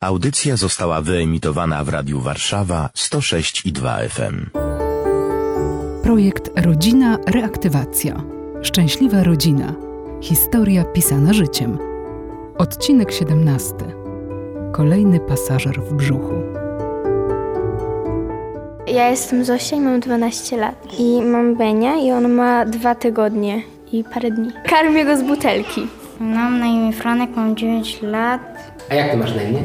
Audycja została wyemitowana w Radiu Warszawa 106 i 2 FM. Projekt Rodzina Reaktywacja. Szczęśliwa rodzina. Historia pisana życiem. Odcinek 17. Kolejny pasażer w brzuchu. Ja jestem Zosia i mam 12 lat. I mam Benia i on ma dwa tygodnie i parę dni. Karmię go z butelki. Mam na imię Franek, mam 9 lat. A jak ty masz na imię?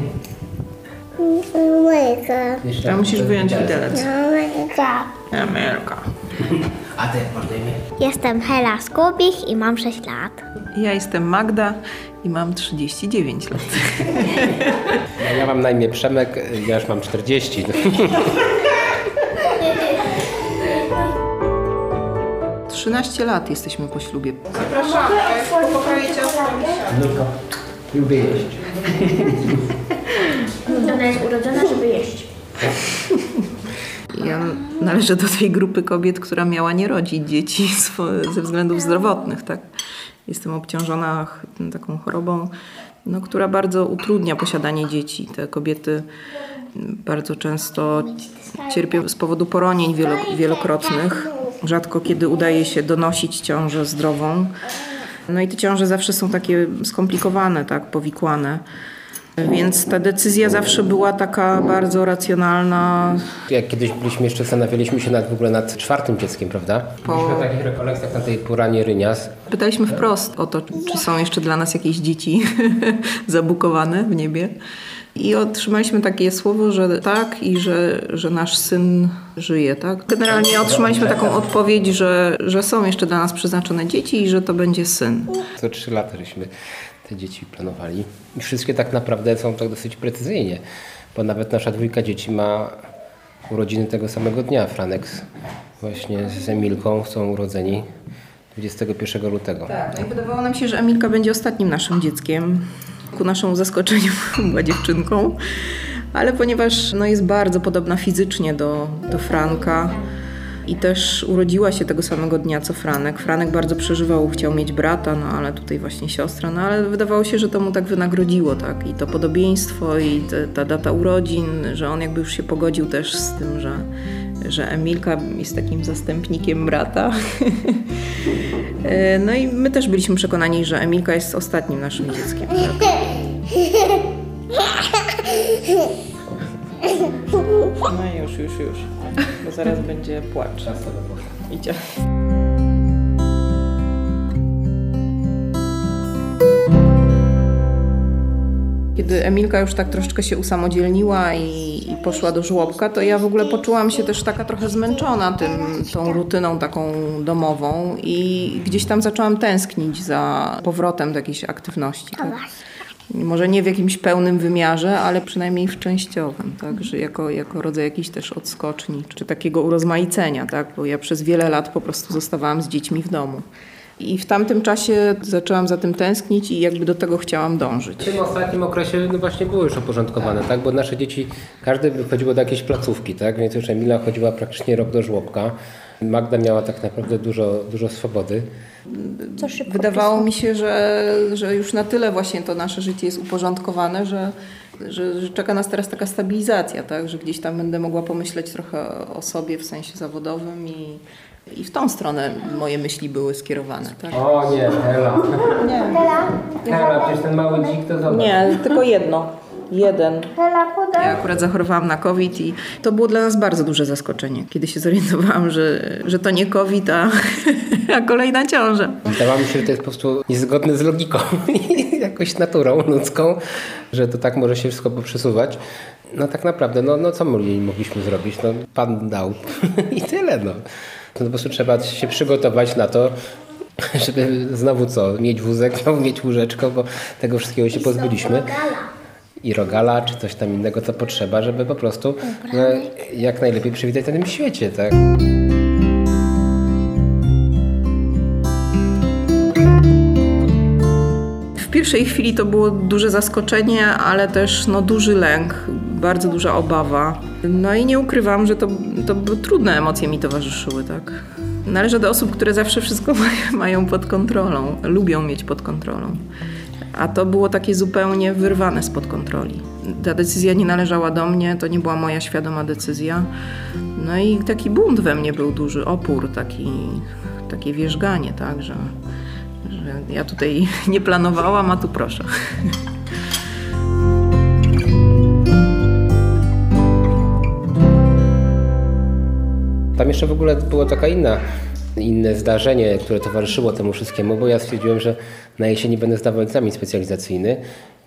Łyka. Jeszcze A musisz wyjąć widelec. Łyka. Amelka. A ty jak masz na imię? Jestem Hela Skubich i mam 6 lat. Ja jestem Magda i mam 39 lat. No, ja mam na imię Przemek, ja już mam 40. 13 lat jesteśmy po ślubie. Nurko, lubię jeść. Ona jest urodzona, żeby jeść. Ja należę do tej grupy kobiet, która miała nie rodzić dzieci ze względów zdrowotnych, tak? Jestem obciążona taką chorobą, no, która bardzo utrudnia posiadanie dzieci. Te kobiety bardzo często cierpią z powodu poronień wielo- wielokrotnych. Rzadko kiedy udaje się donosić ciążę zdrową. No i te ciąże zawsze są takie skomplikowane, tak, powikłane. Więc ta decyzja zawsze była taka bardzo racjonalna, Jak kiedyś byliśmy jeszcze, zastanawialiśmy się nad, w ogóle nad czwartym dzieckiem, prawda? Byliśmy w takich rekolekcjach na tej Puranie Rynias. Pytaliśmy wprost o to, czy są jeszcze dla nas jakieś dzieci zabukowane w niebie. I otrzymaliśmy takie słowo, że tak i że, że nasz syn żyje. Tak? Generalnie otrzymaliśmy taką odpowiedź, że, że są jeszcze dla nas przeznaczone dzieci i że to będzie syn. Co trzy lata żeśmy te dzieci planowali. I wszystkie tak naprawdę są tak dosyć precyzyjnie, bo nawet nasza dwójka dzieci ma urodziny tego samego dnia. Franek właśnie z Emilką są urodzeni 21 lutego. Tak, no i wydawało nam się, że Emilka będzie ostatnim naszym dzieckiem. Ku naszemu zaskoczeniu była dziewczynką, ale ponieważ no, jest bardzo podobna fizycznie do, do Franka i też urodziła się tego samego dnia co Franek. Franek bardzo przeżywał, chciał mieć brata, no ale tutaj właśnie siostra, no ale wydawało się, że to mu tak wynagrodziło, tak? I to podobieństwo i te, ta data urodzin, że on jakby już się pogodził też z tym, że, że Emilka jest takim zastępnikiem brata. E, No i my też byliśmy przekonani, że Emilka jest ostatnim naszym dzieckiem. No już, już, już. Bo zaraz będzie płacz. Idzie. Kiedy Emilka już tak troszeczkę się usamodzielniła i, i poszła do żłobka, to ja w ogóle poczułam się też taka trochę zmęczona tym, tą rutyną taką domową i gdzieś tam zaczęłam tęsknić za powrotem do jakiejś aktywności. Tak? Może nie w jakimś pełnym wymiarze, ale przynajmniej w częściowym, tak? że jako, jako rodzaj jakiejś też odskoczni, czy takiego urozmaicenia, tak? bo ja przez wiele lat po prostu zostawałam z dziećmi w domu. I w tamtym czasie zaczęłam za tym tęsknić i jakby do tego chciałam dążyć. W tym ostatnim okresie no właśnie były już uporządkowane, tak? Bo nasze dzieci, każde chodziło do jakiejś placówki, tak? Więc już Emila chodziła praktycznie rok do żłobka. Magda miała tak naprawdę dużo, dużo swobody. Wydawało mi się, że, że już na tyle właśnie to nasze życie jest uporządkowane, że, że, że czeka nas teraz taka stabilizacja, tak? że gdzieś tam będę mogła pomyśleć trochę o sobie w sensie zawodowym i, i w tą stronę moje myśli były skierowane. Tak? O nie, Hela. Nie. Hela, przecież ten mały dzik to zobacz. Nie, tylko jedno. Jeden. Hela. Ja akurat zachorowałam na COVID i to było dla nas bardzo duże zaskoczenie, kiedy się zorientowałam, że, że to nie COVID, a, a kolejna ciąża. Wydawało mi się, że to jest po prostu niezgodne z logiką i jakoś naturą ludzką, że to tak może się wszystko poprzesuwać. No tak naprawdę, no, no co mogli- mogliśmy zrobić? No Pan dał i tyle, no. To po prostu trzeba się przygotować na to, żeby znowu co, mieć wózek, znowu mieć łóżeczko, bo tego wszystkiego się pozbyliśmy. I rogala, czy coś tam innego, co potrzeba, żeby po prostu no, jak najlepiej przywitać na tym świecie, tak? Pierwszej chwili to było duże zaskoczenie, ale też no, duży lęk, bardzo duża obawa. No i nie ukrywam, że to, to trudne emocje mi towarzyszyły, tak. Należę do osób, które zawsze wszystko mają- pod kontrolą, lubią mieć pod kontrolą. A to było takie zupełnie wyrwane spod kontroli. ta decyzja nie należała do mnie, to nie była moja świadoma decyzja. No i taki bunt we mnie był duży, opór, taki, takie wierzganie, tak, że ja tutaj nie planowałam, a tu proszę. Tam jeszcze w ogóle było taka inna, inne zdarzenie, które towarzyszyło temu wszystkiemu, bo ja stwierdziłem, że na jesieni będę zdawał egzamin specjalizacyjny,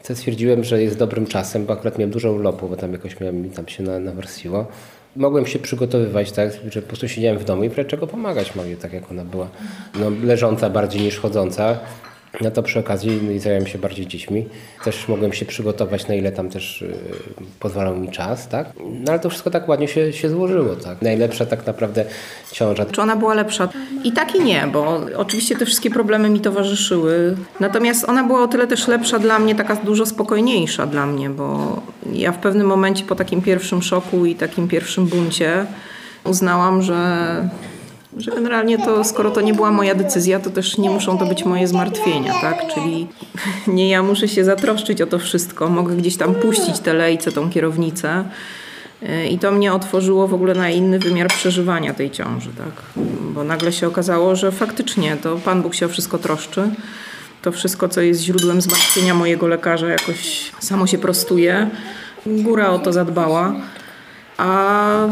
co stwierdziłem, że jest dobrym czasem, bo akurat miałem dużo urlopu, bo tam jakoś mi tam się na, nawarstwiło. Mogłem się przygotowywać, tak, że po prostu siedziałem w domu i czego pomagać mamie, tak jak ona była no, leżąca bardziej niż chodząca. No to przy okazji no zająłem się bardziej dziećmi. Też mogłem się przygotować, na ile tam też y, pozwalał mi czas, tak? No ale to wszystko tak ładnie się, się złożyło, tak? Najlepsza tak naprawdę ciąża. Czy ona była lepsza? I tak i nie, bo oczywiście te wszystkie problemy mi towarzyszyły. Natomiast ona była o tyle też lepsza dla mnie, taka dużo spokojniejsza dla mnie, bo ja w pewnym momencie po takim pierwszym szoku i takim pierwszym buncie uznałam, że, że generalnie to skoro to nie była moja decyzja, to też nie muszą to być moje zmartwienia, tak? Czyli nie ja muszę się zatroszczyć o to wszystko, mogę gdzieś tam puścić tę lejce, tą kierownicę. I to mnie otworzyło w ogóle na inny wymiar przeżywania tej ciąży, tak? Bo nagle się okazało, że faktycznie to Pan Bóg się o wszystko troszczy. To wszystko, co jest źródłem zmartwienia mojego lekarza, jakoś samo się prostuje. Góra o to zadbała. A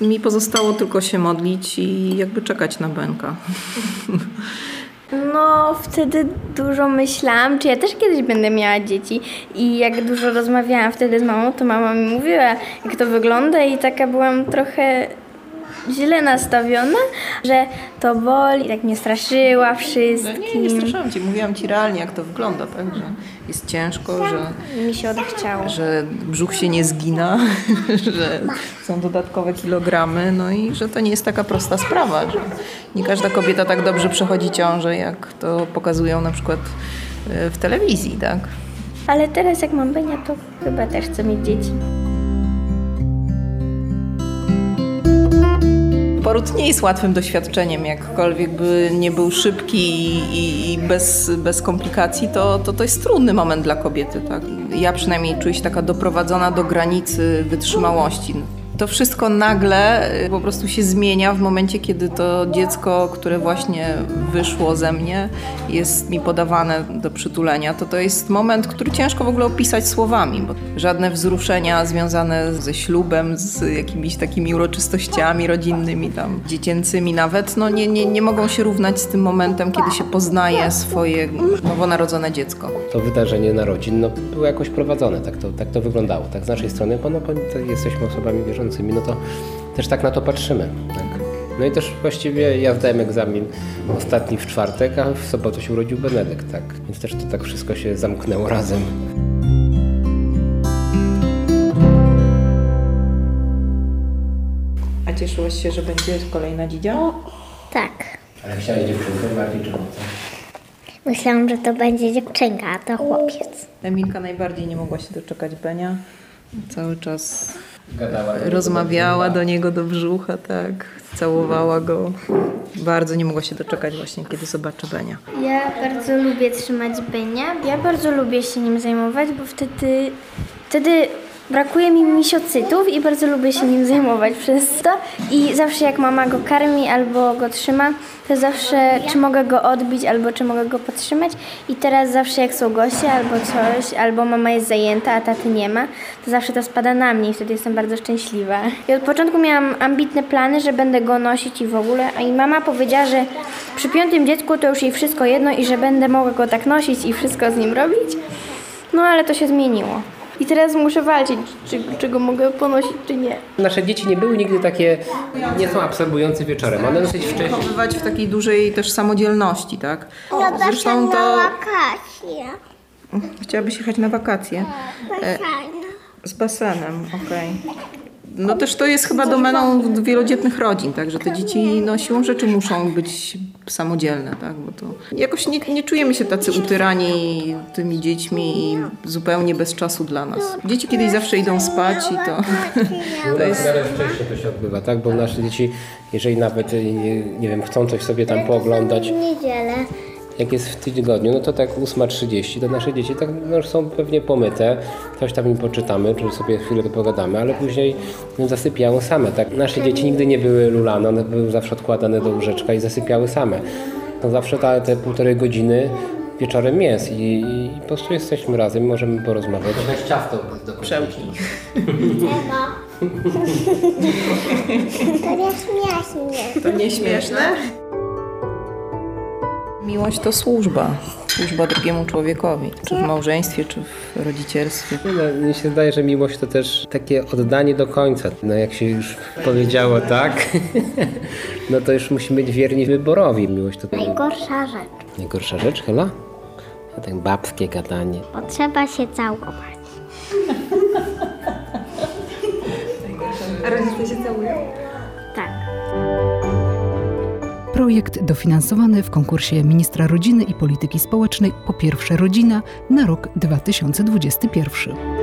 mi pozostało tylko się modlić i jakby czekać na Benka. No, wtedy dużo myślałam, czy ja też kiedyś będę miała dzieci. I jak dużo rozmawiałam wtedy z mamą, to mama mi mówiła, jak to wygląda, i taka byłam trochę źle nastawiona, że to boli, tak mnie straszyła wszystkim. Nie, nie straszałam Cię, mówiłam Ci realnie, jak to wygląda, tak? Że jest ciężko, że, Mi się odechciało. że brzuch się nie zgina, że są dodatkowe kilogramy, no i że to nie jest taka prosta sprawa, że nie każda kobieta tak dobrze przechodzi ciążę, jak to pokazują na przykład e, w telewizji, tak? Ale teraz jak mam Benia, to chyba też chcę mieć dzieci. Poród nie jest łatwym doświadczeniem, jakkolwiek by nie był szybki i, i, bez, bez komplikacji, to, to to jest trudny moment dla kobiety. Tak? Ja przynajmniej czuję się taka doprowadzona do granicy wytrzymałości. To wszystko nagle y, po prostu się zmienia w momencie, kiedy to dziecko, które właśnie wyszło ze mnie, jest mi podawane do przytulenia. To to jest moment, który ciężko w ogóle opisać słowami, bo żadne wzruszenia związane ze ślubem, z jakimiś takimi uroczystościami rodzinnymi, tam dziecięcymi nawet, no nie, nie, nie mogą się równać z tym momentem, kiedy się poznaje swoje nowonarodzone dziecko. To wydarzenie narodzin no, było jakoś prowadzone, tak to, tak to wyglądało. Tak z naszej strony, bo no, jesteśmy osobami wierzącymi, no to też tak na to patrzymy. Tak? No i też właściwie ja zdałem egzamin ostatni w czwartek, a w sobotę się urodził Benedykt, tak? Więc też to tak wszystko się zamknęło razem. A cieszyłaś się, że będzie kolejna dzidzia? Tak. Ale chciałeś dziewczynkę bardziej czy chłopca? Myślałam, że to będzie dziewczynka, a to chłopiec. Emilka najbardziej nie mogła się doczekać Benia. Cały czas Gadała. rozmawiała do niego do brzucha, tak. Całowała go. Bardzo nie mogła się doczekać właśnie, kiedy zobaczy Benia. Ja bardzo lubię trzymać Benia. Ja bardzo lubię się nim zajmować, bo wtedy, wtedy brakuje mi misiocytów i bardzo lubię się nim zajmować przez to. I zawsze jak mama go karmi albo go trzyma, to zawsze czy mogę go odbić albo czy mogę go podtrzymać. I teraz zawsze jak są goście albo coś, albo mama jest zajęta, a taty nie ma, to zawsze to spada na mnie i wtedy jestem bardzo szczęśliwa. I od początku miałam ambitne plany, że będę go nosić i w ogóle, a i mama powiedziała, że przy piątym dziecku to już jej wszystko jedno i że będę mogła go tak nosić i wszystko z nim robić. No ale to się zmieniło. I teraz muszę walczyć, czy, czy go mogę ponosić, czy nie. Nasze dzieci nie były nigdy takie, nie są absorbujące wieczorem. One dosyć wcześnie Wychowywać w takiej dużej też samodzielności, tak? Zresztą to wakacje. chciałabyś jechać na wakacje. E, Z basenem, okej. No też to jest chyba domeną wielodzietnych rodzin, tak, że te dzieci no, siłą rzeczy muszą być samodzielne, tak, bo to jakoś nie, nie czujemy się tacy utyrani tymi dziećmi i zupełnie bez czasu dla nas. Dzieci kiedyś zawsze idą spać i to, to jest... Wcześnie to się odbywa, tak? Bo nasze dzieci, jeżeli nawet, nie, nie wiem, chcą coś sobie tam pooglądać, W niedzielę Jak jest w tygodniu, no to tak 8.30, to nasze dzieci tak no, już są pewnie pomyte, coś tam im poczytamy, czy sobie chwilę pogadamy, ale później no, zasypiają same. Tak? Nasze dzieci nigdy nie były lulane, one były zawsze odkładane do łóżeczka i zasypiały same. No, zawsze ta, te półtorej godziny wieczorem jest i, i po prostu jesteśmy razem, możemy porozmawiać. Weź ciasto do Przełknij. To nie śmiesznie. To nieśmieszne? Miłość to służba. Służba drugiemu człowiekowi. Czy w małżeństwie, czy w rodzicielstwie. No, mi się zdaje, że miłość to też takie oddanie do końca. No jak się już powiedziało tak, no to już musimy być wierni wyborowi. Miłość to Najgorsza rzecz, najgorsza rzecz chyba? A tak babskie gadanie. bo trzeba się całować. A rodzice się całują? Projekt dofinansowany w konkursie Ministra Rodziny i Polityki Społecznej po pierwsze rodzina na rok 2021.